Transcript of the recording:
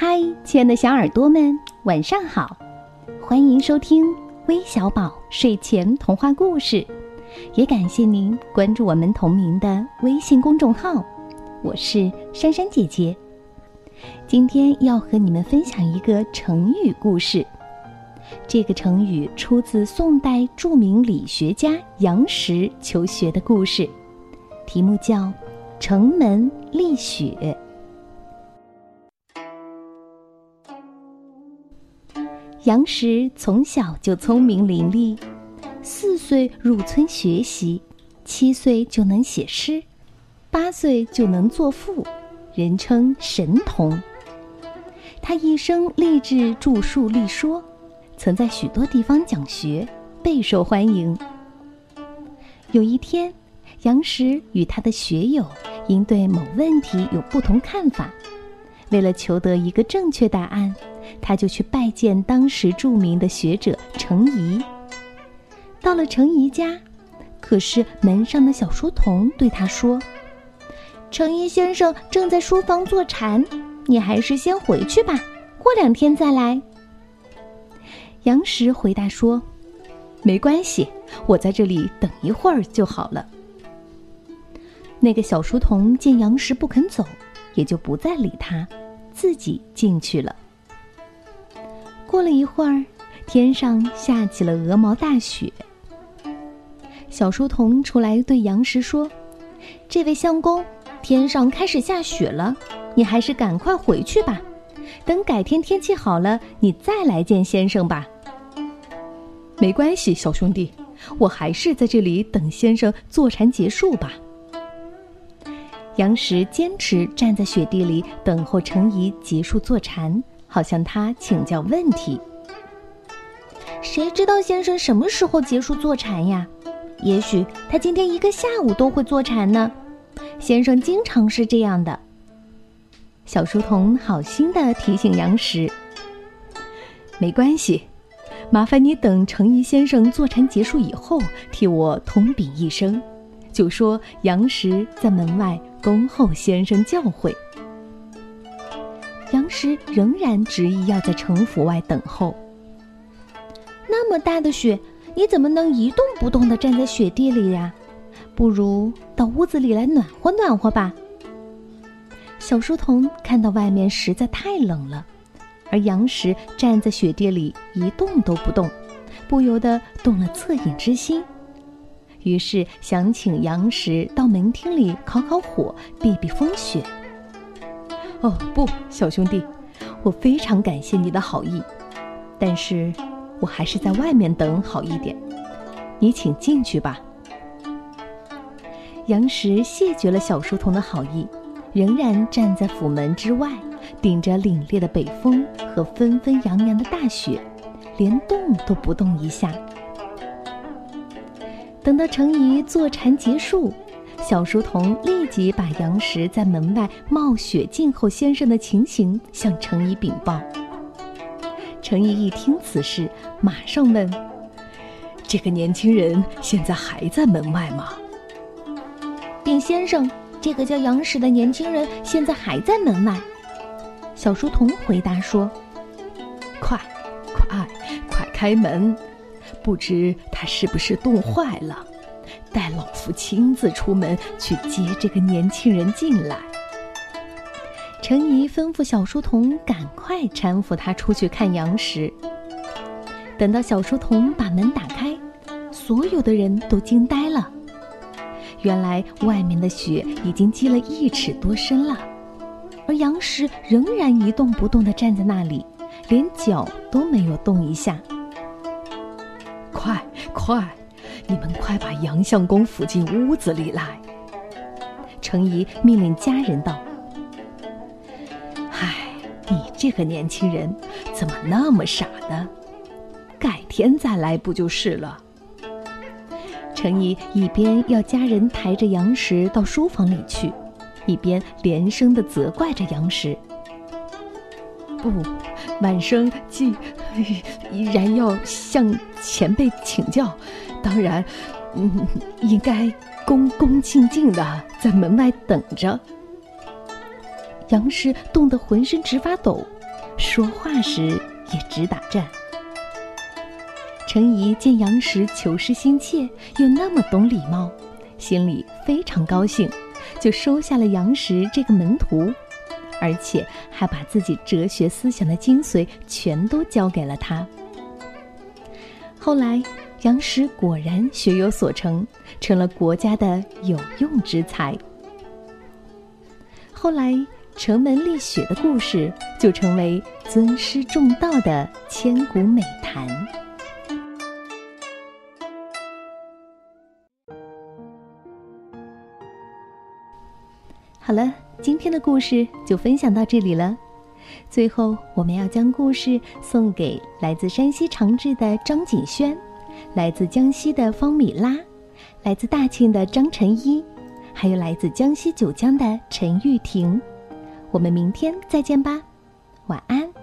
嗨，亲爱的小耳朵们，晚上好！欢迎收听微小宝睡前童话故事，也感谢您关注我们同名的微信公众号。我是珊珊姐姐，今天要和你们分享一个成语故事。这个成语出自宋代著名理学家杨时求学的故事，题目叫《城门立雪》。杨时从小就聪明伶俐，四岁入村学习，七岁就能写诗，八岁就能作赋，人称神童。他一生立志著述立说，曾在许多地方讲学，备受欢迎。有一天，杨时与他的学友因对某问题有不同看法，为了求得一个正确答案。他就去拜见当时著名的学者程颐。到了程颐家，可是门上的小书童对他说：“程颐先生正在书房坐禅，你还是先回去吧，过两天再来。”杨时回答说：“没关系，我在这里等一会儿就好了。”那个小书童见杨时不肯走，也就不再理他，自己进去了。过了一会儿，天上下起了鹅毛大雪。小书童出来对杨时说：“这位相公，天上开始下雪了，你还是赶快回去吧。等改天天气好了，你再来见先生吧。”“没关系，小兄弟，我还是在这里等先生坐禅结束吧。”杨时坚持站在雪地里等候程颐结束坐禅。好向他请教问题。谁知道先生什么时候结束坐禅呀？也许他今天一个下午都会坐禅呢。先生经常是这样的。小书童好心的提醒杨时：“没关系，麻烦你等程颐先生坐禅结束以后，替我通禀一声，就说杨时在门外恭候先生教诲。”杨时仍然执意要在城府外等候。那么大的雪，你怎么能一动不动地站在雪地里呀？不如到屋子里来暖和暖和吧。小书童看到外面实在太冷了，而杨时站在雪地里一动都不动，不由得动了恻隐之心，于是想请杨时到门厅里烤烤火，避避风雪。哦不，小兄弟，我非常感谢你的好意，但是我还是在外面等好一点。你请进去吧。杨时谢绝了小书童的好意，仍然站在府门之外，顶着凛冽的北风和纷纷扬扬的大雪，连动都不动一下。等到程颐坐禅结束。小书童立即把杨时在门外冒雪静候先生的情形向程颐禀报。程颐一听此事，马上问：“这个年轻人现在还在门外吗？”“禀先生，这个叫杨时的年轻人现在还在门外。”小书童回答说：“快，快，快开门！不知他是不是冻坏了？”待老夫亲自出门去接这个年轻人进来。程颐吩咐小书童赶快搀扶他出去看杨时。等到小书童把门打开，所有的人都惊呆了。原来外面的雪已经积了一尺多深了，而杨时仍然一动不动地站在那里，连脚都没有动一下。快，你们快把杨相公扶进屋子里来。程颐命令家人道：“唉，你这个年轻人怎么那么傻呢？改天再来不就是了？”程颐一边要家人抬着杨时到书房里去，一边连声的责怪着杨时：“不，晚生既然要向前辈请教。”当然，嗯，应该恭恭敬敬的在门外等着。杨氏冻得浑身直发抖，说话时也直打颤。程颐见杨时求师心切，又那么懂礼貌，心里非常高兴，就收下了杨时这个门徒，而且还把自己哲学思想的精髓全都教给了他。后来，杨时果然学有所成，成了国家的有用之才。后来，城门立雪的故事就成为尊师重道的千古美谈。好了，今天的故事就分享到这里了。最后，我们要将故事送给来自山西长治的张景轩，来自江西的方米拉，来自大庆的张晨一，还有来自江西九江的陈玉婷。我们明天再见吧，晚安。